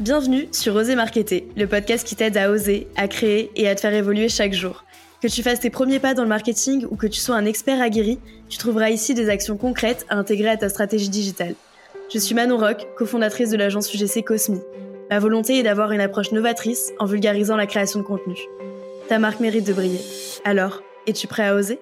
Bienvenue sur Oser Marketer, le podcast qui t'aide à oser, à créer et à te faire évoluer chaque jour. Que tu fasses tes premiers pas dans le marketing ou que tu sois un expert aguerri, tu trouveras ici des actions concrètes à intégrer à ta stratégie digitale. Je suis Manon Rock, cofondatrice de l'agence UGC Cosmi. Ma volonté est d'avoir une approche novatrice en vulgarisant la création de contenu. Ta marque mérite de briller. Alors, es-tu prêt à oser?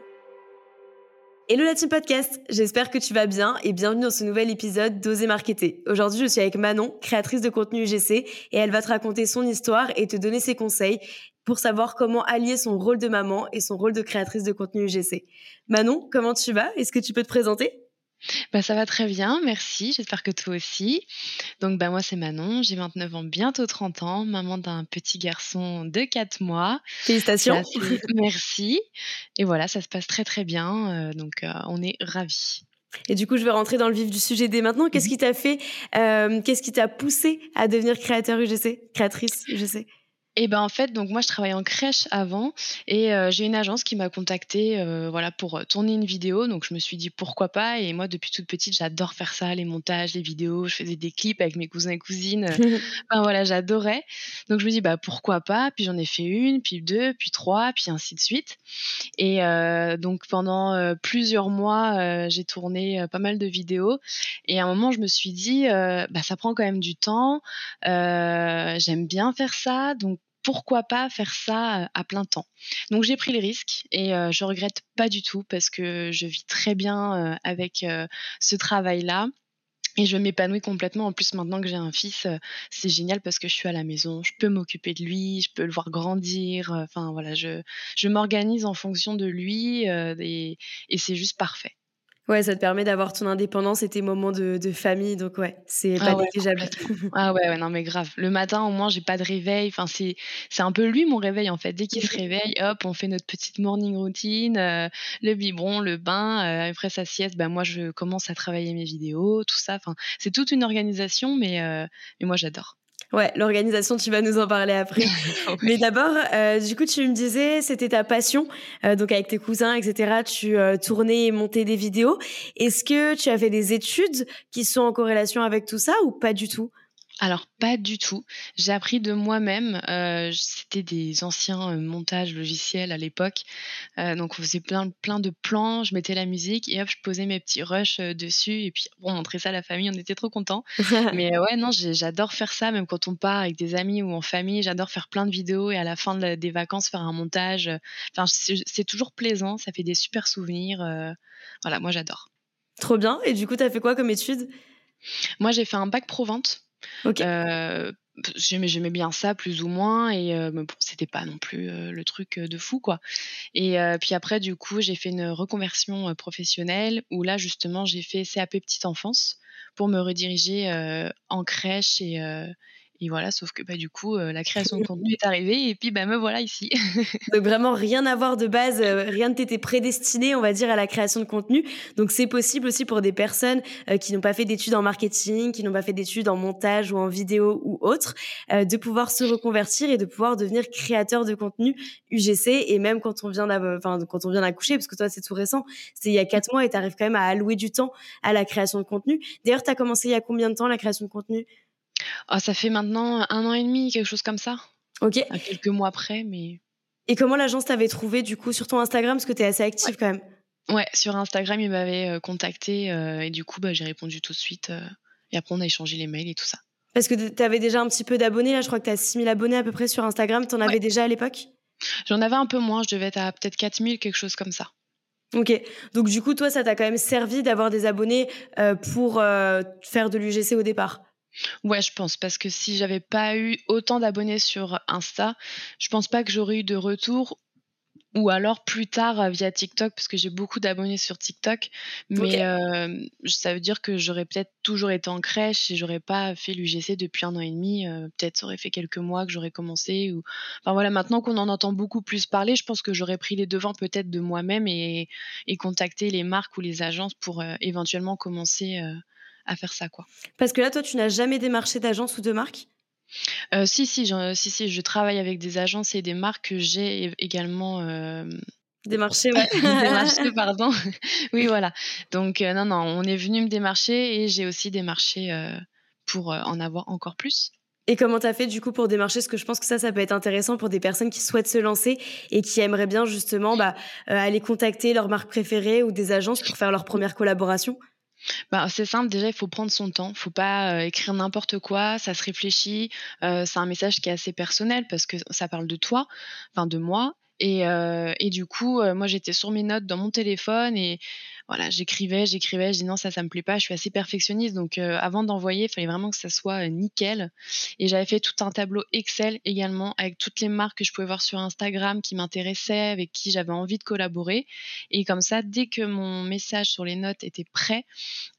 Hello la podcast, j'espère que tu vas bien et bienvenue dans ce nouvel épisode d'Oser Marketer. Aujourd'hui je suis avec Manon, créatrice de contenu UGC et elle va te raconter son histoire et te donner ses conseils pour savoir comment allier son rôle de maman et son rôle de créatrice de contenu UGC. Manon, comment tu vas? Est-ce que tu peux te présenter? Bah, ça va très bien, merci. J'espère que toi aussi. Donc, bah, moi, c'est Manon. J'ai 29 ans, bientôt 30 ans, maman d'un petit garçon de 4 mois. Félicitations. merci. Et voilà, ça se passe très, très bien. Euh, donc, euh, on est ravis. Et du coup, je vais rentrer dans le vif du sujet dès maintenant. Qu'est-ce mmh qui t'a fait, euh, qu'est-ce qui t'a poussé à devenir créateur UGC, créatrice UGC et ben en fait, donc moi je travaillais en crèche avant et euh, j'ai une agence qui m'a contactée euh, voilà pour euh, tourner une vidéo. Donc je me suis dit pourquoi pas? Et moi depuis toute petite j'adore faire ça, les montages, les vidéos. Je faisais des clips avec mes cousins et cousines. enfin voilà, j'adorais. Donc je me dis bah pourquoi pas? Puis j'en ai fait une, puis deux, puis trois, puis ainsi de suite. Et donc pendant plusieurs mois j'ai tourné pas mal de vidéos. Et à un moment je me suis dit bah ça prend quand même du temps. J'aime bien faire ça donc pourquoi pas faire ça à plein temps. Donc j'ai pris le risque et je regrette pas du tout parce que je vis très bien avec ce travail-là. Et je m'épanouis complètement. En plus, maintenant que j'ai un fils, c'est génial parce que je suis à la maison, je peux m'occuper de lui, je peux le voir grandir. Enfin voilà, je, je m'organise en fonction de lui et c'est juste parfait. Ouais, ça te permet d'avoir ton indépendance et tes moments de, de famille. Donc, ouais, c'est pas ah négligeable. ah ouais, ouais, non, mais grave. Le matin, au moins, j'ai pas de réveil. Enfin, c'est, c'est un peu lui, mon réveil, en fait. Dès qu'il se réveille, hop, on fait notre petite morning routine, euh, le biberon, le bain. Euh, après sa sieste, bah, moi, je commence à travailler mes vidéos, tout ça. Enfin, c'est toute une organisation, mais, euh, mais moi, j'adore. Ouais, l'organisation, tu vas nous en parler après. Mais d'abord, euh, du coup, tu me disais, c'était ta passion. Euh, donc, avec tes cousins, etc., tu euh, tournais et montais des vidéos. Est-ce que tu avais des études qui sont en corrélation avec tout ça ou pas du tout? Alors pas du tout. J'ai appris de moi-même. Euh, c'était des anciens euh, montages logiciels à l'époque, euh, donc on faisait plein, plein de plans. Je mettais la musique et hop, je posais mes petits rushs dessus et puis on montrait ça à la famille. On était trop contents. Mais ouais, non, j'adore faire ça, même quand on part avec des amis ou en famille. J'adore faire plein de vidéos et à la fin des vacances faire un montage. Enfin, c'est toujours plaisant. Ça fait des super souvenirs. voilà, moi j'adore. Trop bien. Et du coup, tu as fait quoi comme études Moi, j'ai fait un bac pro vente. Euh, j'aimais, bien ça plus ou moins et euh, bon, c'était pas non plus euh, le truc de fou quoi. Et puis après du coup j'ai fait une reconversion professionnelle où là justement j'ai fait CAP petite enfance pour me rediriger en crèche et, et voilà, sauf que bah, du coup, euh, la création de contenu est arrivée et puis bah, me voilà ici. Donc vraiment rien à voir de base, euh, rien ne t'était prédestiné, on va dire, à la création de contenu. Donc c'est possible aussi pour des personnes euh, qui n'ont pas fait d'études en marketing, qui n'ont pas fait d'études en montage ou en vidéo ou autre, de pouvoir se reconvertir et de pouvoir devenir créateur de contenu UGC. Et même quand on vient enfin, quand on vient d'accoucher, parce que toi c'est tout récent, c'est il y a quatre mois et tu arrives quand même à allouer du temps à la création de contenu. D'ailleurs, tu as commencé il y a combien de temps la création de contenu? Ah, ça fait maintenant un an et demi, quelque chose comme ça. Ok. À quelques mois après, mais. Et comment l'agence t'avait trouvé du coup sur ton Instagram? Parce que tu es assez active quand même Ouais, sur Instagram, il m'avait euh, contacté euh, et du coup, bah, j'ai répondu tout de suite. Euh, et après, on a échangé les mails et tout ça. Parce que tu avais déjà un petit peu d'abonnés, là, je crois que tu as 6000 abonnés à peu près sur Instagram. Tu en avais déjà à l'époque? J'en avais un peu moins, je devais être à peut-être 4000, quelque chose comme ça. Ok, donc du coup, toi, ça t'a quand même servi d'avoir des abonnés pour faire de l'UGC au départ? Ouais, je pense parce que si j'avais pas eu autant d'abonnés sur Insta, je pense pas que j'aurais eu de retour ou alors plus tard euh, via TikTok parce que j'ai beaucoup d'abonnés sur TikTok mais euh, ça veut dire que j'aurais peut-être toujours été en crèche et j'aurais pas fait l'UGC depuis un an et demi euh, peut-être ça aurait fait quelques mois que j'aurais commencé ou enfin voilà maintenant qu'on en entend beaucoup plus parler je pense que j'aurais pris les devants peut-être de moi-même et, et contacter les marques ou les agences pour éventuellement commencer à faire ça, quoi. Parce que là, toi, tu n'as jamais démarché d'agence ou de marque? Euh, si, si, si, si, je travaille avec des agences et des marques que j'ai également. Euh... Démarché, ouais. démarché, pardon. oui, voilà. Donc, euh, non, non, on est venu me démarcher et j'ai aussi démarché pour en avoir encore plus. Et comment t'as fait du coup pour démarcher? Parce que je pense que ça, ça peut être intéressant pour des personnes qui souhaitent se lancer et qui aimeraient bien justement bah, aller contacter leur marque préférée ou des agences pour faire leur première collaboration. Bah, c'est simple, déjà il faut prendre son temps, faut pas euh, écrire n'importe quoi, ça se réfléchit, euh, c'est un message qui est assez personnel parce que ça parle de toi, enfin de moi, et, et du coup moi j'étais sur mes notes dans mon téléphone et voilà, j'écrivais, j'écrivais, je dis non, ça, ça me plaît pas. Je suis assez perfectionniste, donc euh, avant d'envoyer, il fallait vraiment que ça soit euh, nickel. Et j'avais fait tout un tableau Excel également avec toutes les marques que je pouvais voir sur Instagram qui m'intéressaient, avec qui j'avais envie de collaborer. Et comme ça, dès que mon message sur les notes était prêt,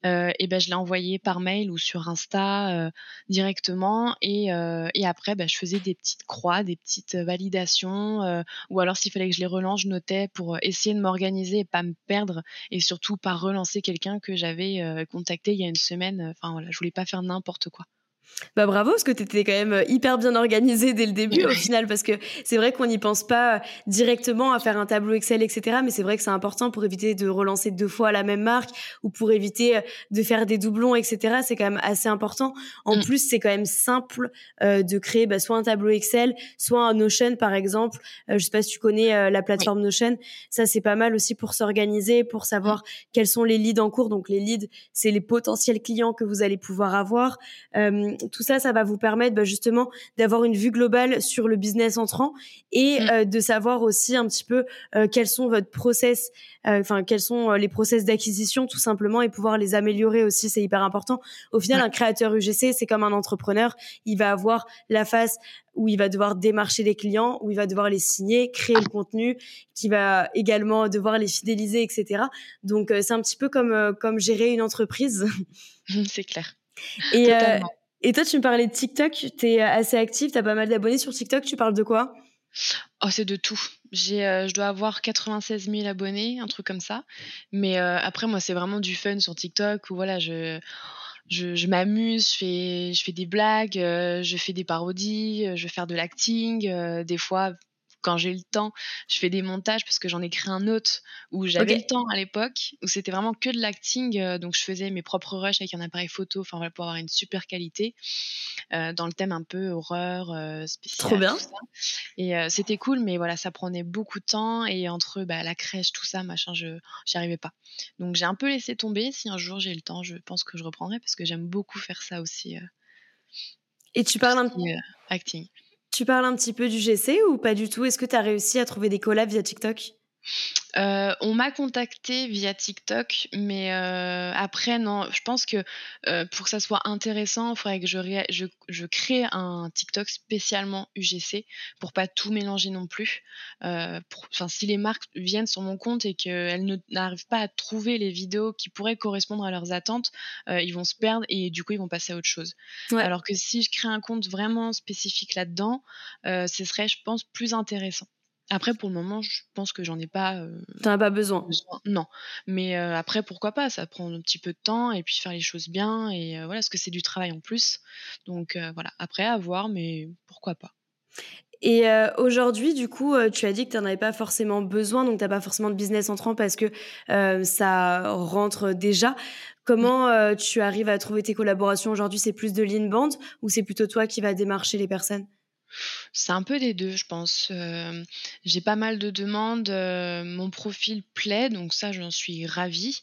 euh, et ben je l'ai envoyé par mail ou sur Insta directement. Et, et après, ben, je faisais des petites croix, des petites validations, ou alors s'il fallait que je les relance, je notais pour essayer de m'organiser et pas me perdre et tout par relancer quelqu'un que j'avais euh, contacté il y a une semaine. Enfin voilà, je voulais pas faire n'importe quoi. Bah bravo, parce que tu étais quand même euh, hyper bien organisé dès le début au final, parce que c'est vrai qu'on n'y pense pas euh, directement à faire un tableau Excel, etc. Mais c'est vrai que c'est important pour éviter de relancer deux fois la même marque ou pour éviter euh, de faire des doublons, etc. C'est quand même assez important. En mm. plus, c'est quand même simple de créer bah, soit un tableau Excel, soit un Notion par exemple. je sais pas si tu connais la plateforme Notion. Ça, c'est pas mal aussi pour s'organiser, pour savoir mm. quels sont les leads en cours. Donc les leads, c'est les potentiels clients que vous allez pouvoir avoir tout ça, ça va vous permettre bah, justement d'avoir une vue globale sur le business entrant et mm. euh, de savoir aussi un petit peu euh, quels sont votre process, euh, enfin quels sont les process d'acquisition tout simplement et pouvoir les améliorer aussi, c'est hyper important. Au final, un créateur UGC, c'est comme un entrepreneur, il va avoir la phase où il va devoir démarcher les clients, où il va devoir les signer, créer le contenu, qui va également devoir les fidéliser, etc. Donc c'est un petit peu comme comme gérer une entreprise. c'est clair. Et, et toi, tu me parlais de TikTok, tu es assez active, tu as pas mal d'abonnés sur TikTok, tu parles de quoi? Oh, c'est de tout. Euh, je dois avoir 96 000 abonnés, un truc comme ça. Mais euh, après, moi, c'est vraiment du fun sur TikTok où voilà, je, m'amuse, je fais, des blagues, euh, je fais des parodies, je vais faire de l'acting. des fois, quand j'ai le temps, je fais des montages parce que j'en ai créé un autre où j'avais le temps à l'époque, où c'était vraiment que de l'acting. Euh, donc je faisais mes propres rushs avec un appareil photo, enfin voilà, pour avoir une super qualité euh, dans le thème un peu horreur, euh, spécial. Trop bien. Et c'était cool, mais voilà, ça prenait beaucoup de temps et entre bah, la crèche, tout ça, machin, je n'y arrivais pas. Donc j'ai un peu laissé tomber. Si un jour j'ai le temps, je pense que je reprendrai parce que j'aime beaucoup faire ça aussi. et tu parles un peu acting. Tu parles un petit peu du GC ou pas du tout? Est-ce que tu as réussi à trouver des collabs via TikTok? Euh, on m'a contacté via TikTok, mais euh, après, non, je pense que euh, pour que ça soit intéressant, il faudrait que je, je, crée un TikTok spécialement UGC pour pas tout mélanger non plus. Enfin, si les marques viennent sur mon compte et qu'elles n'arrivent pas à trouver les vidéos qui pourraient correspondre à leurs attentes, ils vont se perdre et du coup, ils vont passer à autre chose. Alors que si je crée un compte vraiment spécifique là-dedans, ce serait, je pense, plus intéressant. Après, pour le moment, je pense que j'en ai pas. Euh, T'en as pas besoin. Non. Mais euh, après, pourquoi pas Ça prend un petit peu de temps et puis faire les choses bien. Et euh, voilà, parce que c'est du travail en plus. Donc voilà, après, à voir, mais pourquoi pas. Et aujourd'hui, du coup, tu as dit que tu n'en avais pas forcément besoin, donc tu n'as pas forcément de business entrant parce que ça rentre déjà. Comment tu arrives à trouver tes collaborations aujourd'hui? C'est plus de l'inbound ou c'est plutôt toi qui vas démarcher les personnes? C'est un peu des deux, je pense. j'ai pas mal de demandes, mon profil plaît, donc ça, j'en suis ravie.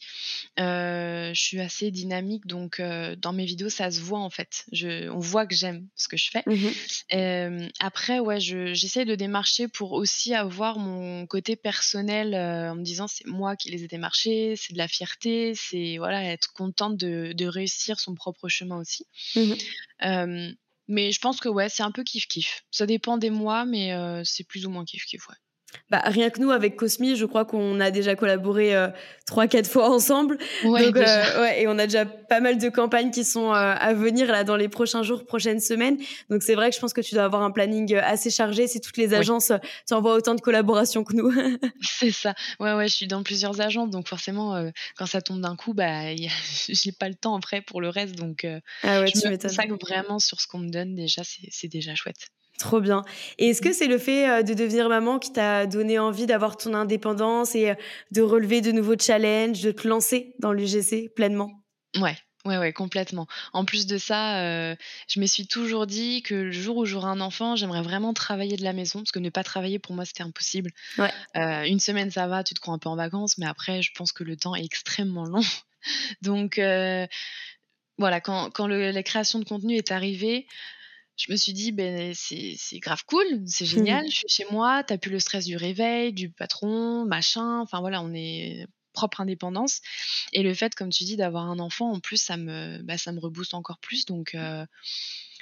je suis assez dynamique, donc dans mes vidéos, ça se voit en fait. Je on voit que j'aime ce que je fais. Mmh après, ouais, je j'essaie de démarcher pour aussi avoir mon côté personnel, en me disant: «C'est moi qui les ai démarchés», c'est de la fierté, c'est voilà, être contente de de réussir son propre chemin aussi. Mmh mais je pense que ouais, c'est un peu kiff-kiff. Ça dépend des mois, mais euh, c'est plus ou moins kiff-kiff, ouais. Bah, rien que nous, avec Cosmi, je crois qu'on a déjà collaboré euh, trois, quatre fois ensemble. Ouais, Donc, euh, ouais, et on a déjà pas mal de campagnes qui sont euh, à venir là dans les prochains jours, prochaines semaines. Donc, c'est vrai que je pense que tu dois avoir un planning assez chargé si toutes les agences t'envoient autant de collaborations que nous. c'est ça. Ouais, ouais, je suis dans plusieurs agences. Donc, forcément, quand ça tombe d'un coup, bah, j'ai pas le temps après pour le reste. Donc, ah ouais, je tu me vraiment sur ce qu'on me donne déjà. C'est déjà chouette. Trop bien. Et est-ce que c'est le fait euh, de devenir maman qui t'a donné envie d'avoir ton indépendance et euh, de relever de nouveaux challenges, de te lancer dans l'UGC pleinement? Ouais, Ouais, ouais, complètement. En plus de ça, heu, je me suis toujours dit que le jour où j'aurai un enfant, j'aimerais vraiment travailler de la maison parce que ne pas travailler pour moi, c'était impossible. Ouais. Une semaine, ça va, tu te crois un peu en vacances, mais après, je pense que le temps est extrêmement long. Donc voilà, quand quand le la création de contenu est arrivée, je me suis dit: ben c'est grave cool, c'est génial, je suis chez moi, tu plus le stress du réveil, du patron, machin». Enfin voilà, on est propre indépendance et le fait, comme tu dis, d'avoir un enfant, en plus, ça me bah, ça me rebooste encore plus donc heu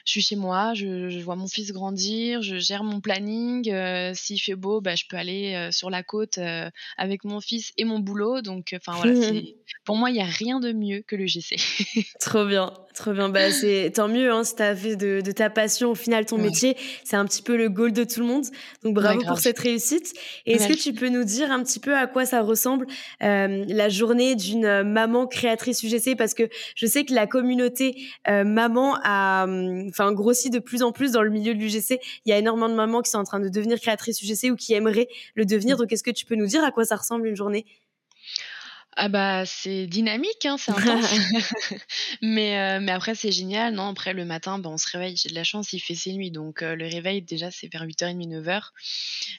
je suis chez moi, je, je, vois mon fils grandir, je gère mon planning. Euh, S'il fait beau, bah, je peux aller euh, sur la côte euh, avec mon fils et mon boulot. Donc, enfin voilà, pour moi, il n'y a rien de mieux que le GC. trop bien, trop bien. Bah, c'est tant mieux hein, si tu as fait de, de, ta passion au final ton métier. C'est un petit peu le goal de tout le monde. Donc bravo pour cette réussite. Et est-ce que tu peux nous dire un petit peu à quoi ça ressemble la journée d'une maman créatrice UGC Parce que je sais que la communauté maman a hum, enfin grossit de plus en plus dans le milieu de l'UGC. Il y a énormément de mamans qui sont en train de devenir créatrices UGC ou qui aimeraient le devenir. Mm. Donc, est-ce que tu peux nous dire à quoi ça ressemble une journée? Ah bah c'est dynamique, hein, c'est intense. mais, euh, mais après c'est génial. Non, après le matin, bah, on se réveille. J'ai de la chance, il fait ses nuits. Donc euh, le réveil déjà c'est vers 8h30, 9h.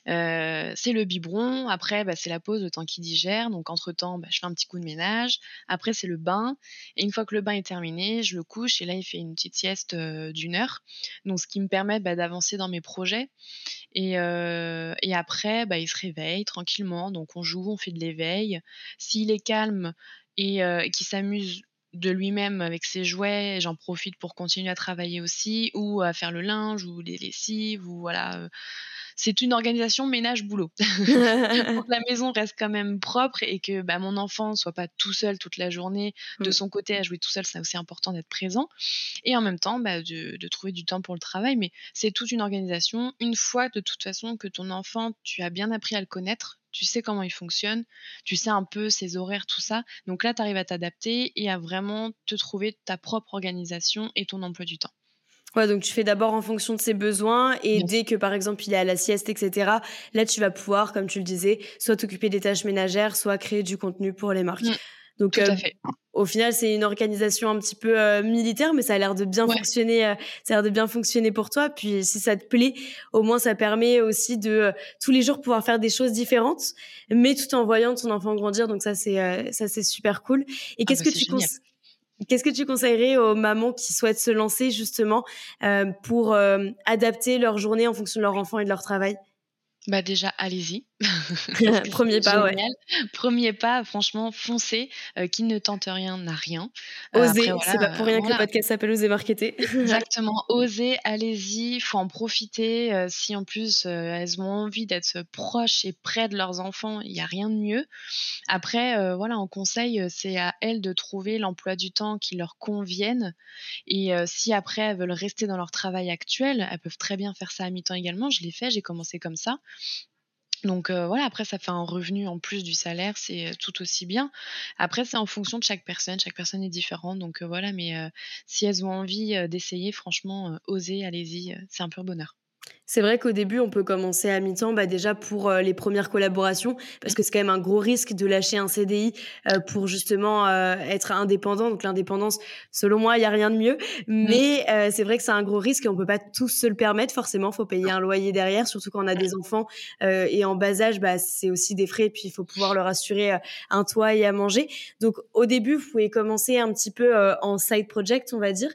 Euh, c'est le biberon. Après bah, c'est la pause, le temps qu'il digère. Donc entre temps, bah, je fais un petit coup de ménage. Après c'est le bain. Et une fois que le bain est terminé, je le couche. Et là il fait une petite sieste d'une heure. Donc ce qui me permet d'avancer dans mes projets. Et, euh, et après, bah, il se réveille tranquillement. Donc on joue, on fait de l'éveil. S'il est calme et, euh, qu'il s'amuse de lui-même avec ses jouets, j'en profite pour continuer à travailler aussi, ou à faire le linge, ou les lessives, ou voilà. Euh, c'est une organisation ménage-boulot. pour que la maison reste quand même propre et que bah, mon enfant soit pas tout seul toute la journée de son côté à jouer tout seul, c'est aussi important d'être présent. Et en même temps, bah, de, de, trouver du temps pour le travail. Mais c'est toute une organisation. Une fois de toute façon que ton enfant, tu as bien appris à le connaître, tu sais comment il fonctionne, tu sais un peu ses horaires, tout ça. Donc là, tu arrives à t'adapter et à vraiment te trouver ta propre organisation et ton emploi du temps. Ouais, donc tu fais d'abord en fonction de ses besoins et dès que par exemple il est à la sieste, etc., là tu vas pouvoir, comme tu le disais, soit t'occuper des tâches ménagères, soit créer du contenu pour les marques. Mmh. Donc, Tout à euh, fait. au final, c'est une organisation un petit peu euh, militaire, mais ça a l'air de bien fonctionner. Euh, ça a l'air de bien fonctionner pour toi. Puis, si ça te plaît, au moins, ça permet aussi de tous les jours pouvoir faire des choses différentes, mais tout en voyant ton enfant grandir. Donc ça, c'est ça, c'est super cool. Et ah qu'est-ce bah, que tu penses Qu'est-ce que tu conseillerais aux mamans qui souhaitent se lancer justement euh, pour euh, adapter leur journée en fonction de leur enfant et de leur travail? Bah déjà, allez-y. Premier pas, ouais. Premier pas, franchement, foncez. Euh, qui ne tente rien n'a rien. Euh, oser, c'est pas pour rien que le podcast s'appelle Oser Marketer. Exactement, osez, allez-y, faut en profiter. Euh, si en plus elles ont envie d'être proches et près de leurs enfants, il n'y a rien de mieux. Après, voilà, en conseil, c'est à elles de trouver l'emploi du temps qui leur convienne. Et si après elles veulent rester dans leur travail actuel, elles peuvent très bien faire ça à mi-temps également. Je l'ai fait, j'ai commencé comme ça. Donc voilà, après ça fait un revenu en plus du salaire, c'est tout aussi bien. Après c'est en fonction de chaque personne, chaque personne est différente, donc euh, voilà. Mais si elles ont envie d'essayer, franchement, osez, allez-y, c'est un pur bonheur. C'est vrai qu'au début, on peut commencer à mi-temps, bah déjà pour euh, les premières collaborations, parce que c'est quand même un gros risque de lâcher un CDI euh, pour justement euh, être indépendant. Donc l'indépendance, selon moi, il y a rien de mieux. Mais c'est vrai que c'est un gros risque et on peut pas tous se le permettre. Forcément, faut payer un loyer derrière, surtout quand on a des enfants et en bas âge, bah c'est aussi des frais. Et puis il faut pouvoir leur assurer un toit et à manger. Donc au début, vous pouvez commencer un petit peu en side project, on va dire,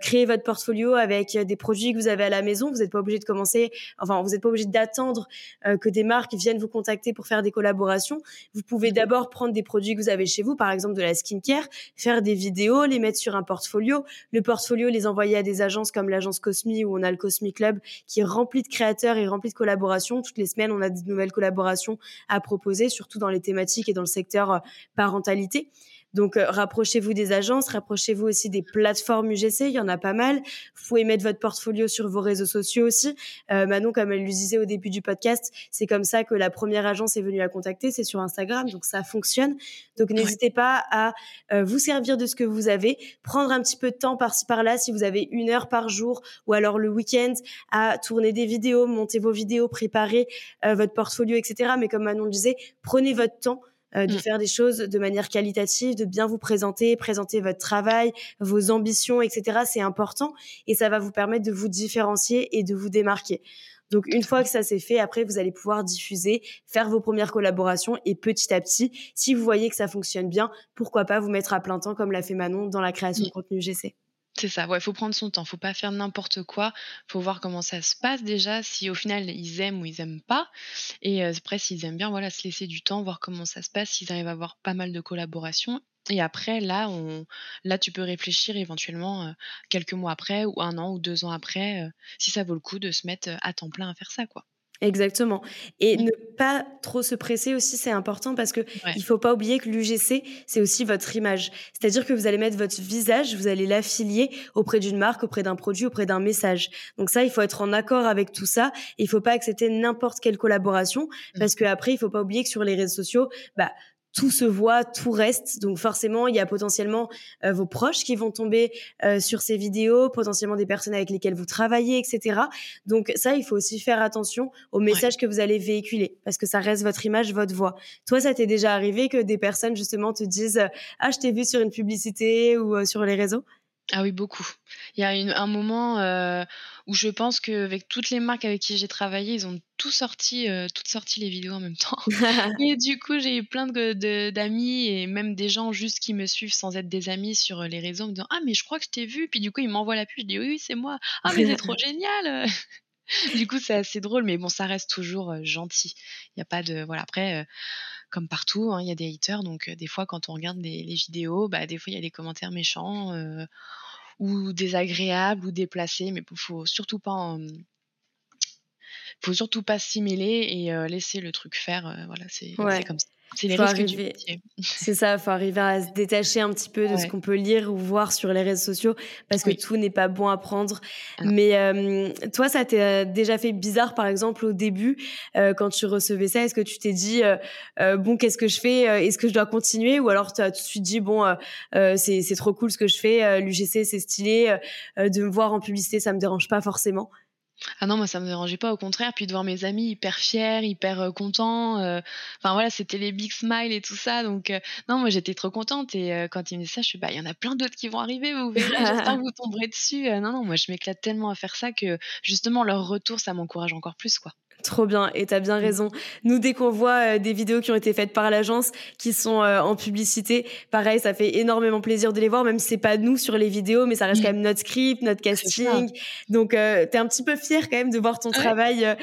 créer votre portfolio avec des produits que vous avez à la maison. Vous n'êtes pas obligé de commencer enfin, vous n'êtes pas obligé d'attendre euh, que des marques viennent vous contacter pour faire des collaborations. Vous pouvez d'abord prendre des produits que vous avez chez vous, par exemple de la skincare, faire des vidéos, les mettre sur un portfolio. Le portfolio, les envoyer à des agences comme l'agence Cosmi où on a le Cosmi Club qui est rempli de créateurs et rempli de collaborations. Toutes les semaines, on a de nouvelles collaborations à proposer, surtout dans les thématiques et dans le secteur euh, parentalité. Donc, euh, rapprochez-vous des agences, rapprochez-vous aussi des plateformes UGC, il y en a pas mal. Vous pouvez mettre votre portfolio sur vos réseaux sociaux aussi. Euh, Manon, comme elle le disait au début du podcast, c'est comme ça que la première agence est venue la contacter, c'est sur Instagram, donc ça fonctionne. Donc, n'hésitez pas à euh, vous servir de ce que vous avez, prendre un petit peu de temps par-ci par-là, si vous avez une heure par jour ou alors le week-end, à tourner des vidéos, monter vos vidéos, préparer votre portfolio, etc. Mais comme Manon le disait, prenez votre temps de mmh. faire des choses de manière qualitative, de bien vous présenter, présenter votre travail, vos ambitions, etc. C'est important et ça va vous permettre de vous différencier et de vous démarquer. Donc une fois que ça s'est fait, après vous allez pouvoir diffuser, faire vos premières collaborations et petit à petit, si vous voyez que ça fonctionne bien, pourquoi pas vous mettre à plein temps comme l'a fait Manon dans la création de contenu GC. C'est ça, ouais, faut prendre son temps, faut pas faire n'importe quoi, faut voir comment ça se passe déjà, si au final ils aiment ou ils aiment pas, et euh, après s'ils aiment bien, voilà, se laisser du temps, voir comment ça se passe, s'ils arrivent à avoir pas mal de collaborations, et après là, on, là tu peux réfléchir éventuellement euh, quelques mois après ou un an ou deux ans après, euh, si ça vaut le coup de se mettre à temps plein à faire ça, quoi. Exactement. Et mmh. ne pas trop se presser aussi, c'est important parce que il faut pas oublier que l'UGC, c'est aussi votre image. C'est-à-dire que vous allez mettre votre visage, vous allez l'affilier auprès d'une marque, auprès d'un produit, auprès d'un message. Donc ça, il faut être en accord avec tout ça. Il faut pas accepter n'importe quelle collaboration mmh. parce que après, il faut pas oublier que sur les réseaux sociaux, bah, tout se voit, tout reste. Donc forcément, il y a potentiellement euh, vos proches qui vont tomber euh, sur ces vidéos, potentiellement des personnes avec lesquelles vous travaillez, etc. Donc ça, il faut aussi faire attention aux messages que vous allez véhiculer, parce que ça reste votre image, votre voix. Toi, ça t'est déjà arrivé que des personnes justement te disent ah je t'ai vu sur une publicité ou euh, sur les réseaux? Ah oui, beaucoup. Il y a un moment euh, où je pense qu'avec toutes les marques avec qui j'ai travaillé, ils ont tout sorti, euh, toutes sorti les vidéos en même temps. et du coup, j'ai eu plein de, d'amis et même des gens juste qui me suivent sans être des amis sur les réseaux me disant Ah, mais je crois que je t'ai vu. Puis du coup, ils m'envoient la pub. Je dis Oui, oui, c'est moi. Ah, mais c'est trop génial. du coup, c'est assez drôle, mais bon, ça reste toujours euh, gentil. Il n'y a pas de. Voilà, après comme partout, hein, il y a des haters. Donc, des fois, quand on regarde les, vidéos, bah, des fois, il y a des commentaires méchants ou désagréables ou déplacés. Mais il faut surtout pas faut surtout pas s'y mêler et laisser le truc faire. voilà, c'est comme ça. C'est les risques arriver... C'est ça, il faut arriver à se détacher un petit peu de ce qu'on peut lire ou voir sur les réseaux sociaux parce que tout n'est pas bon à prendre. Ah Mais euh, toi, ça t'est déjà fait bizarre, par exemple, au début, euh, quand tu recevais ça Est-ce que tu t'es dit, euh, bon, qu'est-ce que je fais Est-ce que je dois continuer? Ou alors tu as tout de suite dit, bon, c'est trop cool ce que je fais, l'UGC, c'est stylé, de me voir en publicité, ça me dérange pas forcément? Ah non, moi ça me dérangeait pas, au contraire. Puis de voir mes amis hyper fiers, hyper euh, contents. Euh, enfin voilà, c'était les big smiles et tout ça. Donc euh, non, moi j'étais trop contente. Et quand ils me disaient ça, je suis bah il y en a plein d'autres qui vont arriver. Vous verrez, j'espère que vous tomberez dessus. non non, moi je m'éclate tellement à faire ça que justement leur retour, ça m'encourage encore plus quoi. Trop bien, et t'as bien raison. Nous, dès qu'on voit euh, des vidéos qui ont été faites par l'agence, qui sont euh, en publicité, pareil, ça fait énormément plaisir de les voir, même si c'est pas nous sur les vidéos, mais ça reste mmh. quand même notre script, notre casting. Donc, euh, t'es un petit peu fier quand même de voir ton travail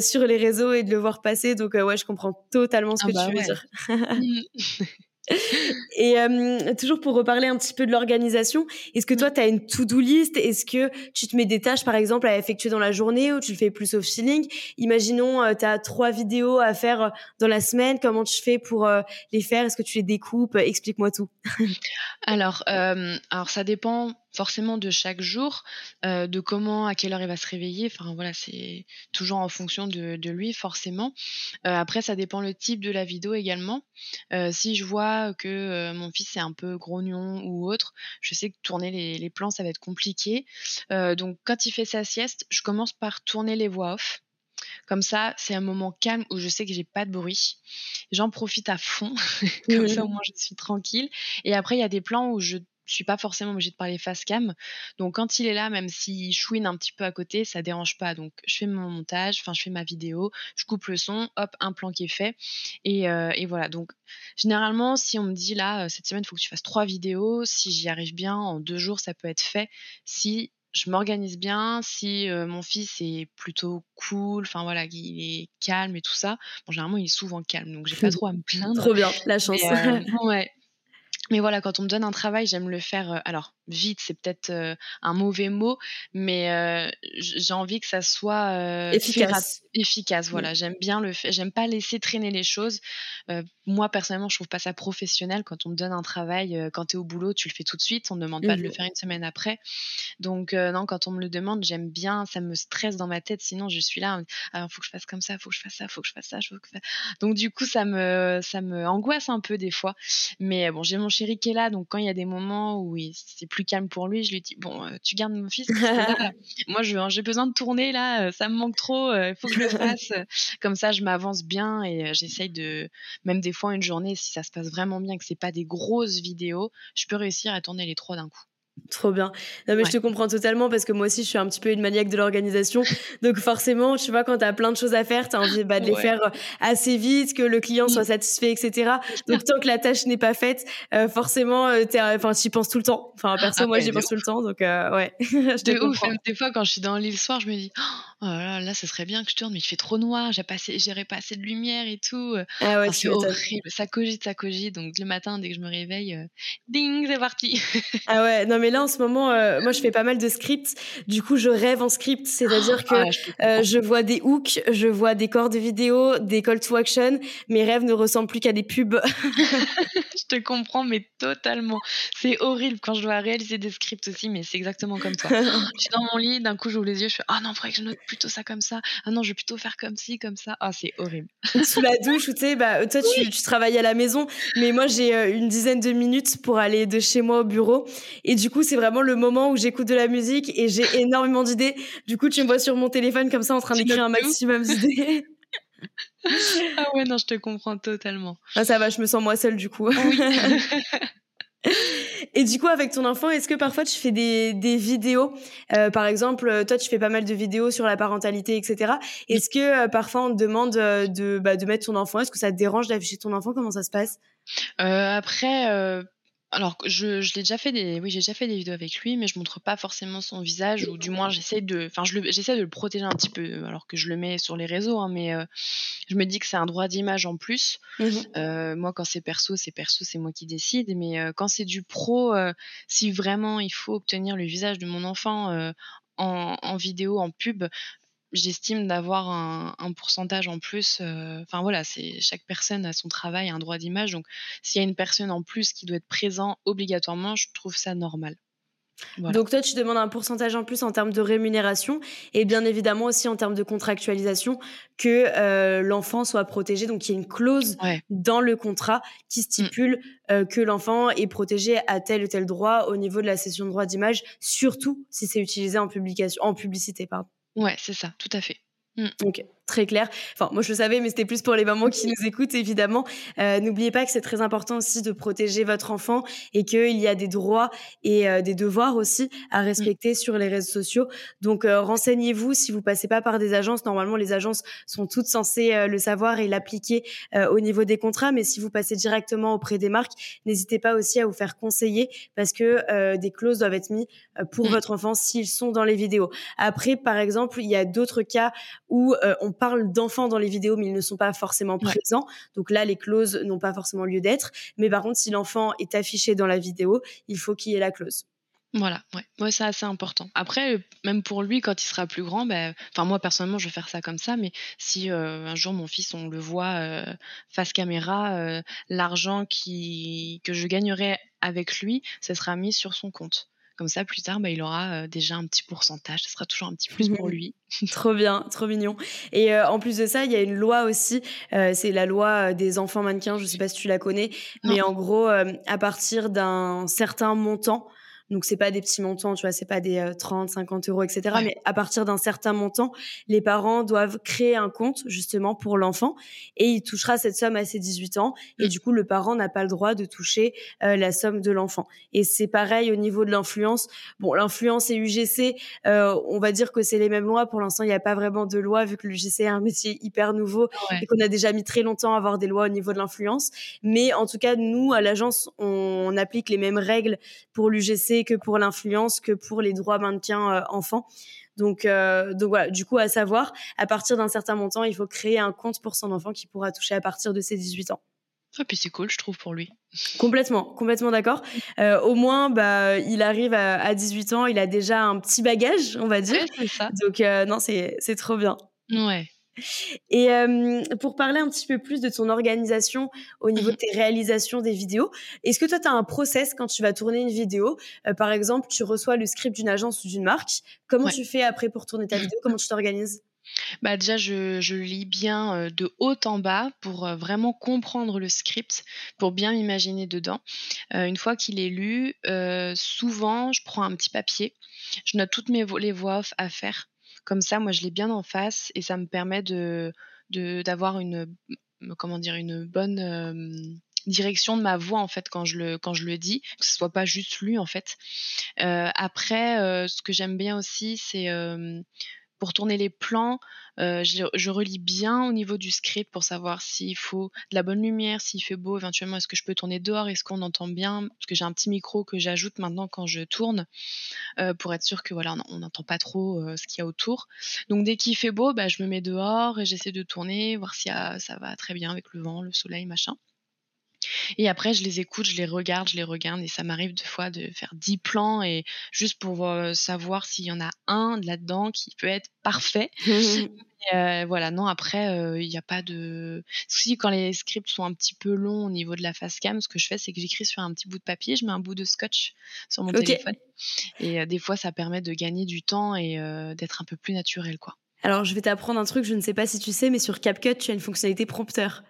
sur les réseaux et de le voir passer. Donc, ouais, je comprends totalement ce ah que bah tu veux dire. Et euh, toujours pour reparler un petit peu de l'organisation, est-ce que toi, tu as une to-do list? Est-ce que tu te mets des tâches, par exemple, à effectuer dans la journée ou tu le fais plus au feeling? Imaginons, euh, tu as trois vidéos à faire euh, dans la semaine. Comment tu fais pour les faire? Est-ce que tu les découpes? Explique-moi tout. alors, alors, ça dépend forcément de chaque jour, euh, de comment, à quelle heure il va se réveiller. Enfin voilà, c'est toujours en fonction de, lui forcément. Euh, après, ça dépend le type de la vidéo également. Euh, si je vois que mon fils est un peu grognon ou autre, je sais que tourner les, les plans ça va être compliqué. donc quand il fait sa sieste, je commence par tourner les voix off. Comme ça, c'est un moment calme où je sais que j'ai pas de bruit. J'en profite à fond. Comme ça, au moins, je suis tranquille. Et après, il y a des plans où je je suis pas forcément obligée de parler face cam. Donc quand il est là, même s'il chouine un petit peu à côté, ça dérange pas. Donc je fais mon montage, enfin je fais ma vidéo, je coupe le son, hop, un plan qui est fait. Et, euh, et voilà. Donc généralement, si on me dit là, euh, cette semaine, il faut que tu fasses trois vidéos, si j'y arrive bien, en deux jours, ça peut être fait. Si je m'organise bien, si euh, mon fils est plutôt cool, enfin voilà, il est calme et tout ça. Bon, généralement, il est souvent calme, donc j'ai pas trop à me plaindre. Trop bien, la chance. ouais, mais voilà, quand on me donne un travail, j'aime le faire. Euh, alors, vite, c'est peut-être euh, un mauvais mot, mais euh, j'ai envie que ça soit efficace. efficace. Voilà, j'aime bien le fait. J'aime pas laisser traîner les choses. moi personnellement, je trouve pas ça professionnel quand on me donne un travail. quand tu es au boulot, tu le fais tout de suite. On ne demande pas de le faire une semaine après. Donc non, quand on me le demande, j'aime bien. Ça me stresse dans ma tête. Sinon, je suis là. Alors, faut que je fasse comme ça, faut que je fasse ça, faut que je fasse ça. Faut que... Donc du coup, ça me ça me angoisse un peu des fois. Mais bon, j'ai mon chéri qui est là, donc quand il y a des moments où c'est plus calme pour lui, je lui dis bon, tu gardes mon fils. moi, j'ai besoin de tourner là, ça me manque trop, il faut que je le fasse. Comme ça, je m'avance bien et j'essaye de, même des fois une journée, si ça se passe vraiment bien, que c'est pas des grosses vidéos, je peux réussir à tourner les trois d'un coup. Trop bien. Non, mais je te comprends totalement parce que moi aussi, je suis un petit peu une maniaque de l'organisation. Donc, forcément, tu vois, quand tu as plein de choses à faire, tu as envie bah, de les faire euh, assez vite, que le client soit satisfait, etc. Donc, tant que la tâche n'est pas faite, euh, forcément, euh, enfin, tu y penses tout le temps. Enfin, perso, ah moi, j'y pense tout le temps. Donc, ouais. je te ouf. des fois, quand je suis dans le lit le soir, je me dis, oh là, là, ça serait bien que je tourne, mais il fait trop noir, j'ai pas, pas assez de lumière et tout. Ah ouais, c'est horrible. Ça cogite, ça cogite. Donc, le matin, dès que je me réveille, ding, c'est parti. ah ouais, non, mais mais là en ce moment, euh, moi je fais pas mal de scripts. Du coup, je rêve en script, c'est-à-dire que ah, je, euh, vois des hooks, je vois des corps de vidéo, des call to action. Mes rêves ne ressemblent plus qu'à des pubs. je te comprends, mais totalement. C'est horrible quand je dois réaliser des scripts aussi, mais c'est exactement comme toi. je suis dans mon lit, d'un coup j'ouvre les yeux, je fais ah non, faudrait que je note plutôt ça comme ça. Ah non, je vais plutôt faire comme ci, comme ça. Ah c'est horrible. Sous la douche, tu sais, bah toi tu, tu, travailles à la maison, mais moi j'ai euh, une dizaine de minutes pour aller de chez moi au bureau, et du coup c'est vraiment le moment où j'écoute de la musique et j'ai énormément d'idées. Du coup, tu me vois sur mon téléphone comme ça en train d'écrire un maximum d'idées. ah ouais, non, je te comprends totalement. Ah, ça va, je me sens moi seule du coup. Oui. Et du coup, avec ton enfant, est-ce que parfois tu fais des, des vidéos? Euh, Par exemple, toi, tu fais pas mal de vidéos sur la parentalité, etc. Est-ce que euh, parfois on te demande euh, de, bah, de mettre ton enfant? Est-ce que ça te dérange d'afficher ton enfant? Comment ça se passe? Après, alors, je, je l'ai déjà fait des, oui, j'ai déjà fait des vidéos avec lui, mais je montre pas forcément son visage, ou du moins j'essaie de, enfin, je j'essaie de le protéger un petit peu, alors que je le mets sur les réseaux, hein, mais euh, je me dis que c'est un droit d'image en plus. Mmh euh, moi, quand c'est perso, c'est perso, c'est moi qui décide, mais euh, quand c'est du pro, si vraiment il faut obtenir le visage de mon enfant en, en, vidéo, en pub, j'estime d'avoir un, pourcentage en plus. Euh, enfin voilà, c'est chaque personne a son travail, un droit d'image. Donc s'il y a une personne en plus qui doit être présent obligatoirement, je trouve ça normal. Donc toi, tu demandes un pourcentage en plus en termes de rémunération et bien évidemment aussi en termes de contractualisation que euh, l'enfant soit protégé. Donc il y a une clause dans le contrat qui stipule euh, que l'enfant est protégé à tel ou tel droit au niveau de la cession de droit d'image, surtout si c'est utilisé en publication, en publicité, pardon. Ouais, c'est ça, tout à fait. Mmh. Très clair. Enfin, moi je le savais, mais c'était plus pour les mamans qui nous écoutent, évidemment. Euh, N'oubliez pas que c'est très important aussi de protéger votre enfant et qu'il y a des droits et euh, des devoirs aussi à mmh. respecter sur les réseaux sociaux. Donc euh, renseignez-vous si vous passez pas par des agences. Normalement, les agences sont toutes censées euh, le savoir et l'appliquer au niveau des contrats. Mais si vous passez directement auprès des marques, n'hésitez pas aussi à vous faire conseiller parce que des clauses doivent être mises pour mmh. votre enfant s'ils sont dans les vidéos. Après, par exemple, il y a d'autres cas où on parle d'enfants dans les vidéos, mais ils ne sont pas forcément présents. Donc là, les clauses n'ont pas forcément lieu d'être. Mais par contre, si l'enfant est affiché dans la vidéo, il faut qu'il y ait la clause. Voilà, ouais, ouais c'est assez important. Après, même pour lui, quand il sera plus grand, ben, enfin moi personnellement, je vais faire ça comme ça, mais si euh, un jour mon fils, on le voit euh, face caméra, l'argent qui que je gagnerai avec lui, ça sera mis sur son compte. Comme ça, plus tard, bah, il aura déjà un petit pourcentage. Ce sera toujours un petit plus pour lui. trop bien, trop mignon. Et en plus de ça, il y a une loi aussi. c'est la loi des enfants mannequins. Je ne sais pas si tu la connais, mais en gros, à partir d'un certain montant, donc c'est pas des petits montants, tu vois, c'est pas des 30, euh, 50 euros, etc. Mais à partir d'un certain montant, les parents doivent créer un compte justement pour l'enfant et il touchera cette somme à ses 18 ans. Et mmh. du coup, le parent n'a pas le droit de toucher euh, la somme de l'enfant. Et c'est pareil au niveau de l'influence. Bon, l'influence et UGC, euh, on va dire que c'est les mêmes lois. Pour l'instant, il n'y a pas vraiment de loi vu que l'UGC est un métier hyper nouveau et qu'on a déjà mis très longtemps à avoir des lois au niveau de l'influence. Mais en tout cas, nous, à l'agence, on applique les mêmes règles pour l'UGC que pour l'influence, que pour les droits mannequins euh, enfants. Donc, euh, donc voilà, du coup, à savoir, à partir d'un certain montant, il faut créer un compte pour son enfant qui pourra toucher à partir de ses 18 ans. Et ah, puis c'est cool, je trouve, pour lui. Complètement, complètement d'accord. Euh, au moins, bah, il arrive à, 18 ans, il a déjà un petit bagage, on va dire. ça. Donc, non, c'est trop bien. Ouais. Et pour parler un petit peu plus de ton organisation au niveau de mmh tes réalisations des vidéos, est-ce que toi, tu as un process quand tu vas tourner une vidéo? Par exemple, tu reçois le script d'une agence ou d'une marque. Comment tu fais après pour tourner ta vidéo? Comment tu t'organises? Bah, déjà, je je lis bien, de haut en bas pour, vraiment comprendre le script, pour bien m'imaginer dedans. Une fois qu'il est lu, souvent, je prends un petit papier, je note toutes mes vo les voix off à faire. Comme ça, moi, je l'ai bien en face et ça me permet de d'avoir une, comment dire? Une bonne, hem, direction de ma voix, en fait, quand je le quand je le dis, que ce soit pas juste lu, en fait. Heu, après, heu, ce que j'aime bien aussi, c'est, pour tourner les plans, heu, je relis bien au niveau du script pour savoir s'il faut de la bonne lumière, s'il fait beau, éventuellement est-ce que je peux tourner dehors? Est-ce qu'on entend bien? Parce que j'ai un petit micro que j'ajoute maintenant quand je tourne, heu, pour être sûr que voilà, on n'entend pas trop, heu, ce qu'il y a autour. Donc dès qu'il fait beau, bah, je me mets dehors et j'essaie de tourner, voir si ça va très bien avec le vent, le soleil, machin. Et après, je les écoute, je les regarde, je les regarde et ça m'arrive des fois de faire 10 plans et juste pour, heu, savoir s'il y en a un là-dedans qui peut être parfait. Heu, voilà, non après, heu, il y a pas de si quand les scripts sont un petit peu longs au niveau de la face cam, ce que je fais, c'est que j'écris sur un petit bout de papier, je mets un bout de scotch sur mon téléphone et des fois ça permet de gagner du temps et d'être un peu plus naturel, quoi. Alors je vais t'apprendre un truc, je ne sais pas si tu sais, mais sur CapCut, tu as une fonctionnalité prompteur.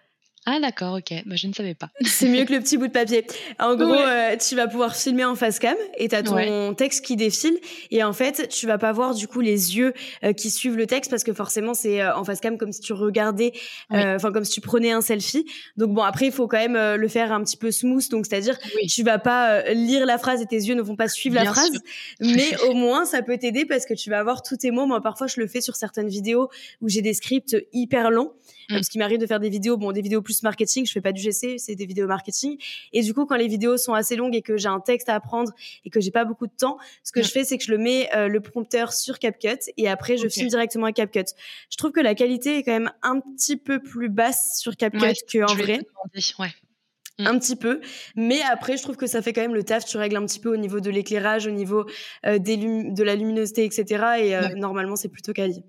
Ah d'accord, OK. Bah, je ne savais pas. C'est mieux que le petit bout de papier. En gros, euh, tu vas pouvoir filmer en face cam et tu as ton texte qui défile et en fait, tu vas pas voir du coup les yeux euh, qui suivent le texte parce que forcément c'est euh, en face cam comme si tu regardais enfin comme si tu prenais un selfie. Donc bon, après il faut quand même le faire un petit peu smooth donc c'est-à-dire tu vas pas lire la phrase et tes yeux ne vont pas suivre la phrase, mais au moins ça peut t'aider parce que tu vas avoir tous tes mots. Moi parfois je le fais sur certaines vidéos où j'ai des scripts hyper longs Mm. Parce qu'il m'arrive de faire des vidéos, bon, des vidéos plus marketing, je fais pas du GC, c'est des vidéos marketing. Et du coup, quand les vidéos sont assez longues et que j'ai un texte à apprendre et que j'ai pas beaucoup de temps, ce que mm. je fais, c'est que je le mets euh, le prompteur sur CapCut et après je filme directement à CapCut. Je trouve que la qualité est quand même un petit peu plus basse sur CapCut ouais, qu'en vrai. Ouais. Mm. un petit peu. Mais après, je trouve que ça fait quand même le taf. Tu règles un petit peu au niveau de l'éclairage, au niveau euh, de la luminosité, etc. Et euh, normalement, c'est plutôt quali.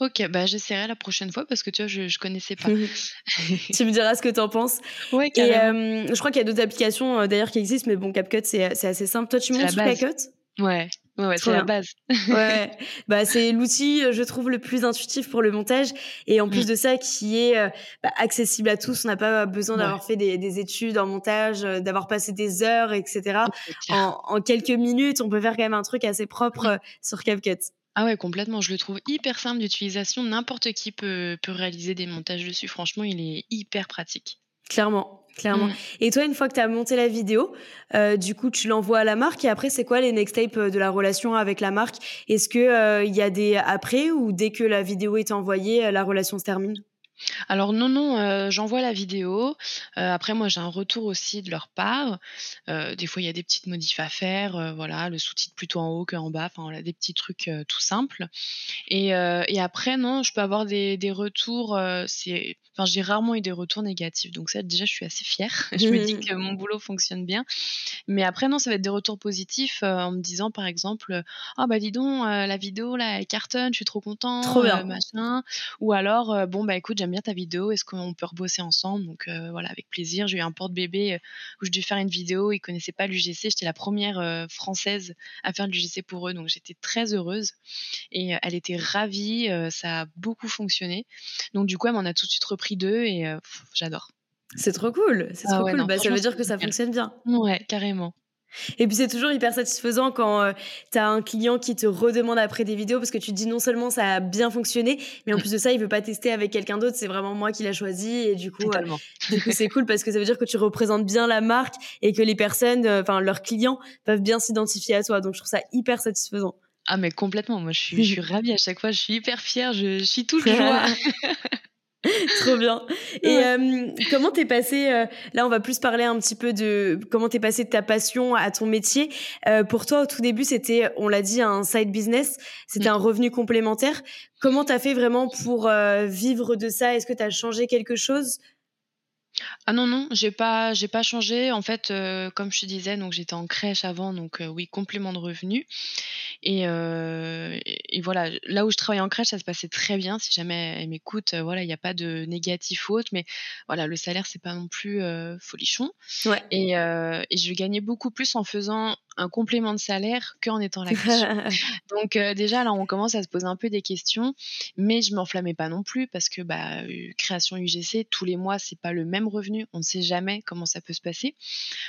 OK, bah, j'essaierai la prochaine fois parce que tu vois, je je connaissais pas. Tu me diras ce que tu en penses Ouais, et je crois qu'il y a d'autres applications, d'ailleurs qui existent, mais bon, CapCut, c'est c'est assez simple. Toi, tu montes sur CapCut? Ouais, ouais, ouais, c'est la base. Ouais, bah, c'est l'outil, je trouve, le plus intuitif pour le montage et en plus mmh. de ça, qui est, bah, accessible à tous. On n'a pas besoin d'avoir fait des des études en montage, d'avoir passé des heures et cetera. En en quelques minutes, on peut faire quand même un truc assez propre, sur CapCut. Ah ouais, complètement. Je le trouve hyper simple d'utilisation. N'importe qui peut, peut réaliser des montages dessus. Franchement, il est hyper pratique. Clairement, clairement. Mm. Et toi, une fois que tu as monté la vidéo, euh, du coup, tu l'envoies à la marque et après, c'est quoi les next steps euh, de la relation avec la marque? Est-ce que euh, il y a des après ou dès que la vidéo est envoyée, la relation se termine? Alors non, non, euh, j'envoie la vidéo. Euh, après moi j'ai un retour aussi de leur part. Euh, des fois il y a des petites modifs à faire, voilà, le sous-titre plutôt en haut qu'en bas, enfin voilà, des petits trucs tout simples. Et, et après non, je peux avoir des, des retours. c'est, enfin j'ai rarement eu des retours négatifs, donc ça déjà je suis assez fière. je me dis que mon boulot fonctionne bien. Mais après non, ça va être des retours positifs en me disant par exemple, ah bah dis donc la vidéo là elle cartonne, je suis trop content, trop bien. machin. Ou alors bon bah écoute j'aime bien ta vidéo, est-ce qu'on peut rebosser ensemble Donc euh, voilà, avec plaisir. J'ai eu un porte-bébé euh, où je dû faire une vidéo, ils connaissaient pas l'UGC, j'étais la première euh, française à faire l'UGC pour eux, donc j'étais très heureuse. Et elle était ravie, ça a beaucoup fonctionné. Donc du coup, elle m'en a tout de suite repris deux et j'adore. C'est trop cool, c'est ah trop cool. bah, ça veut dire que ça fonctionne bien. Ouais, carrément. Et puis c'est toujours hyper satisfaisant quand euh, tu as un client qui te redemande après des vidéos parce que tu te dis non seulement ça a bien fonctionné, mais en plus de ça, il veut pas tester avec quelqu'un d'autre, c'est vraiment moi qui l'a choisi et du coup, euh, du coup c'est cool parce que ça veut dire que tu représentes bien la marque et que les personnes, euh, enfin leurs clients peuvent bien s'identifier à toi. Donc je trouve ça hyper satisfaisant. Ah mais complètement, moi je suis, je suis ravie à chaque fois, je suis hyper fière, je, je suis toute joie. Trop bien. Et euh, comment t'es passé euh, Là, on va plus parler un petit peu de comment t'es passé de ta passion à ton métier. Euh, pour toi, au tout début, c'était, on l'a dit, un side business. C'était mm. un revenu complémentaire. Comment t'as fait vraiment pour vivre de ça? Est-ce que t'as changé quelque chose? Ah non, non, j'ai pas, j'ai pas changé. En fait, comme je te disais, donc j'étais en crèche avant, donc oui, complément de revenus. Et, euh, voilà, là où je travaille en crèche, ça se passait très bien. Si jamais elle m'écoute, voilà, il n'y a pas de négatif ou autre, mais voilà, le salaire c'est pas non plus folichon. Ouais. Et, et je gagnais beaucoup plus en faisant un complément de salaire qu'en étant la crèche. Donc déjà là on commence à se poser un peu des questions, mais je m'enflammais pas non plus parce que bah création UGC tous les mois c'est pas le même revenu, on ne sait jamais comment ça peut se passer.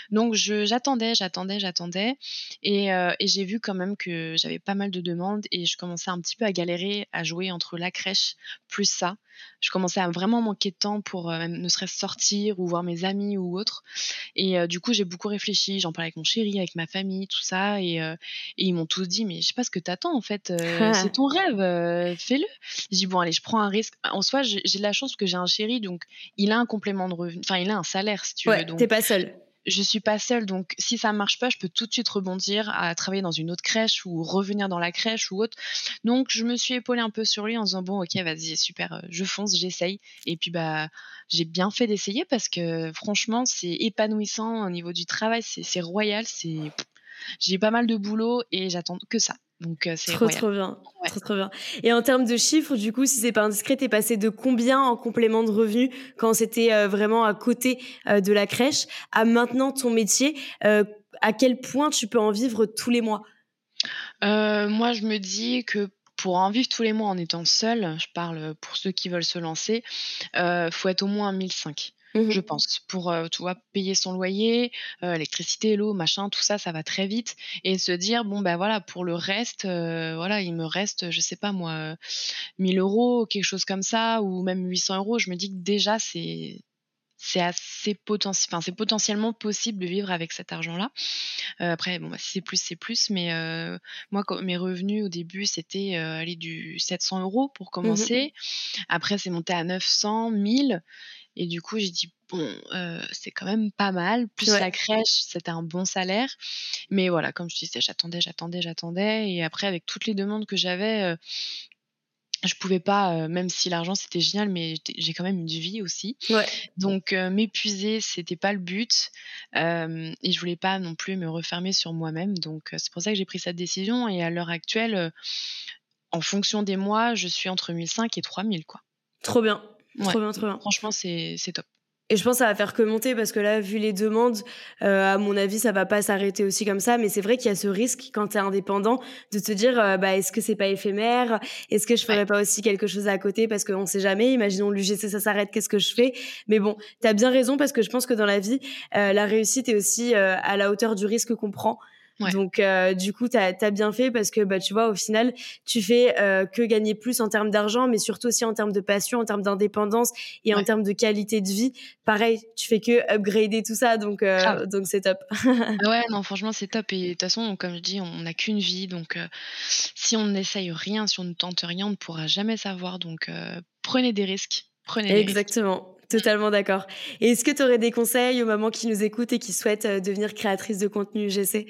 Donc j'attendais, j'attendais, j'attendais et, et j'ai vu quand même que j'avais pas mal de demandes et je commençais un petit peu à galérer à jouer entre la crèche plus ça. Je commençais à vraiment manquer de temps pour ne serait-ce sortir ou voir mes amis ou autre. Et du coup, j'ai beaucoup réfléchi. J'en parlais avec mon chéri, avec ma famille, tout ça. Et, et ils m'ont tous dit, mais je sais pas ce que t'attends en fait. c'est ton rêve, fais-le. J'ai dit, bon, allez, je prends un risque. En soi, j'ai de la chance que j'ai un chéri, donc il a un complément de revenu. Enfin, il a un salaire, si tu ouais, veux. T'es pas seule je suis pas seule, donc si ça marche pas, je peux tout de suite rebondir à travailler dans une autre crèche ou revenir dans la crèche ou autre. Donc je me suis épaulée un peu sur lui en disant bon ok vas-y super, euh, je fonce, j'essaye. Et puis bah j'ai bien fait d'essayer parce que franchement c'est épanouissant au niveau du travail, c'est royal, c'est j'ai pas mal de boulot et j'attends que ça. Donc euh, c'est trop trop bien, trop trop bien. Et en termes de chiffres, du coup, si c'est pas indiscret, t'es passé de combien en complément de revenus quand c'était euh, vraiment à côté euh, de la crèche à maintenant ton métier À quel point tu peux en vivre tous les mois? Moi, je me dis que pour en vivre tous les mois en étant seule, je parle pour ceux qui veulent se lancer, faut être au moins 1005. Mmh je pense. Pour, tu vois, payer son loyer, l'électricité, l'eau, machin, tout ça, ça va très vite. Et se dire, bon, ben voilà, pour le reste, voilà, il me reste, je sais pas moi, 1000 euros, quelque chose comme ça, ou même 800 euros. Je me dis que déjà, c'est c'est assez potentiel, enfin c'est potentiellement possible de vivre avec cet argent-là. après, bon, bah, si c'est plus, c'est plus. Mais moi, mes revenus au début, c'était aller du 700 euros pour mmh commencer. Après, c'est monté à 900, 1000. Et du coup, j'ai dit, bon, c'est quand même pas mal. Plus la crèche, c'était un bon salaire. Mais voilà, comme je disais, j'attendais, j'attendais, j'attendais. Et après, avec toutes les demandes que j'avais, je pouvais pas, même si l'argent c'était génial, mais j'ai quand même une vie aussi. Ouais. Donc m'épuiser, c'était pas le but. et je voulais pas non plus me refermer sur moi-même. Donc c'est pour ça que j'ai pris cette décision. Et à l'heure actuelle, en fonction des mois, je suis entre 1005 et 3000, quoi. Trop bien. Trop bien, trop bien. Franchement, c'est top. Et je pense que ça va faire que monter parce que là, vu les demandes, euh, à mon avis, ça va pas s'arrêter aussi comme ça. Mais c'est vrai qu'il y a ce risque quand tu es indépendant de te dire, euh, bah, est-ce que c'est pas éphémère? Est-ce que je ferais pas aussi quelque chose à côté? Parce qu'on sait jamais. Imaginons l'UGC, ça s'arrête, qu'est-ce que je fais? Mais bon, tu as bien raison parce que je pense que dans la vie, euh, la réussite est aussi à la hauteur du risque qu'on prend. Donc, euh, du coup, tu as, bien fait parce que, bah, tu vois, au final, tu fais euh, que gagner plus en termes d'argent, mais surtout aussi en termes de passion, en termes d'indépendance et en termes de qualité de vie. Pareil, tu fais que upgrader tout ça, donc euh, donc c'est top. ouais, non, franchement, c'est top. Et de toute façon, comme je dis, on n'a qu'une vie, donc si on n'essaye rien, si on ne tente rien, on ne pourra jamais savoir. Donc, prenez des risques. Prenez Exactement. Totalement d'accord. Et est-ce que tu aurais des conseils aux mamans qui nous écoutent et qui souhaitent devenir créatrices de contenu UGC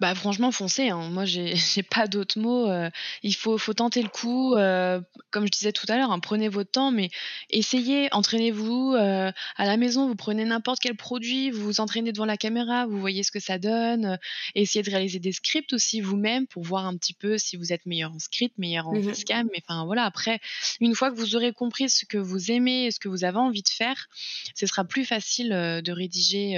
bah franchement, foncez. Hein. Moi, j'ai pas d'autres mots. Euh, il faut, faut tenter le coup. Euh, comme je disais tout à l'heure, hein, prenez votre temps, mais essayez, entraînez-vous. Euh, à la maison, vous prenez n'importe quel produit, vous vous entraînez devant la caméra, vous voyez ce que ça donne. essayez de réaliser des scripts aussi vous-même pour voir un petit peu si vous êtes meilleur en script, meilleur en mmh facecam. Mais enfin voilà, après, une fois que vous aurez compris ce que vous aimez, ce que vous avez envie de faire, ce sera plus facile de rédiger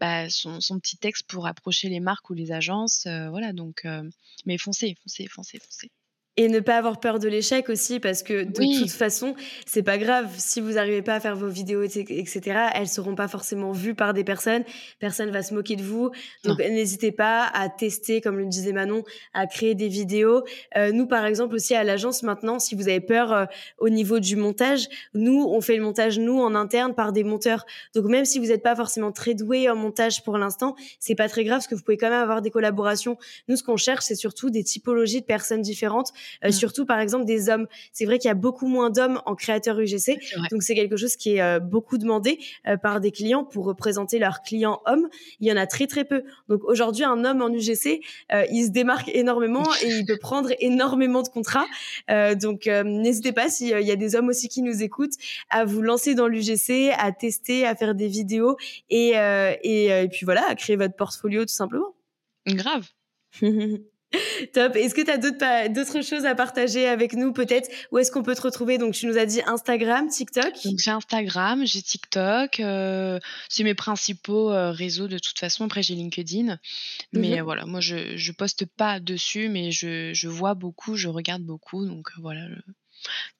bah, son, son petit texte pour approcher les marques ou les agences. Euh, voilà, donc, euh, mais foncez, foncez, foncez, foncez. Et ne pas avoir peur de l'échec aussi, parce que de toute façon, c'est pas grave. Si vous n'arrivez pas à faire vos vidéos, etc., elles seront pas forcément vues par des personnes. Personne va se moquer de vous. Donc, n'hésitez pas à tester, comme le disait Manon, à créer des vidéos. Euh, nous, par exemple, aussi à l'agence maintenant, si vous avez peur euh, au niveau du montage, nous, on fait le montage, nous, en interne, par des monteurs. Donc, même si vous n'êtes pas forcément très doué en montage pour l'instant, c'est pas très grave, parce que vous pouvez quand même avoir des collaborations. Nous, ce qu'on cherche, c'est surtout des typologies de personnes différentes euh, mm. surtout par exemple des hommes. C'est vrai qu'il y a beaucoup moins d'hommes en créateur UGC, donc c'est quelque chose qui est euh, beaucoup demandé euh, par des clients pour représenter leurs clients hommes. Il y en a très très peu. Donc aujourd'hui, un homme en UGC, il se démarque énormément et il peut prendre énormément de contrats. donc n'hésitez pas s'il y a des hommes aussi qui nous écoutent à vous lancer dans l'UGC, à tester, à faire des vidéos et, et, et puis voilà, à créer votre portfolio tout simplement. Grave. Top. Est-ce que tu as d'autres choses à partager avec nous peut-être? Où est-ce qu'on peut te retrouver? Donc tu nous as dit Instagram, TikTok. j'ai Instagram, j'ai TikTok. Euh, c'est mes principaux euh, réseaux de toute façon. Après j'ai LinkedIn. Mais mhm. voilà, moi je, je poste pas dessus, mais je, je vois beaucoup, je regarde beaucoup. Donc voilà,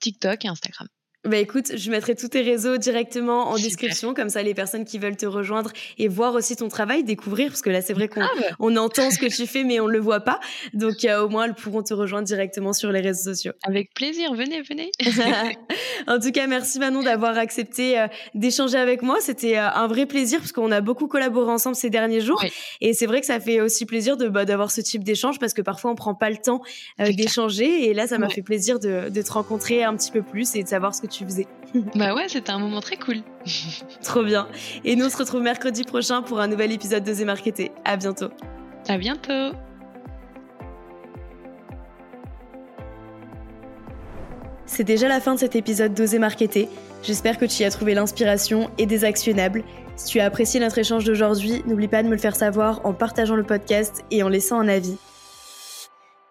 TikTok et Instagram. Bah écoute, je mettrai tous tes réseaux directement en description, comme ça les personnes qui veulent te rejoindre et voir aussi ton travail, découvrir, parce que là c'est vrai qu'on on entend ce que tu fais mais on le voit pas, donc euh, au moins elles pourront te rejoindre directement sur les réseaux sociaux. Avec plaisir, venez, venez. en tout cas, merci Manon d'avoir accepté euh, d'échanger avec moi, c'était euh, un vrai plaisir parce qu'on a beaucoup collaboré ensemble ces derniers jours. Et c'est vrai que ça fait aussi plaisir de bah, d'avoir ce type d'échange parce que parfois on prend pas le temps d'échanger. Et là ça m'a fait plaisir de, de te rencontrer un petit peu plus et de savoir ce que tu faisais. bah ouais, c'était un moment très cool. Trop bien. Et nous on se retrouve mercredi prochain pour un nouvel épisode de The À bientôt. À bientôt. C'est déjà la fin de cet épisode d'Oser Marketer. J'espère que tu y as trouvé l'inspiration et des actionnables. Si tu as apprécié notre échange d'aujourd'hui, n'oublie pas de me le faire savoir en partageant le podcast et en laissant un avis.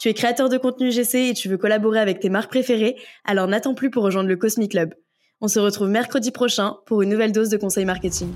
Tu es créateur de contenu GC et tu veux collaborer avec tes marques préférées, alors n'attends plus pour rejoindre le Cosmic Club. On se retrouve mercredi prochain pour une nouvelle dose de conseils marketing.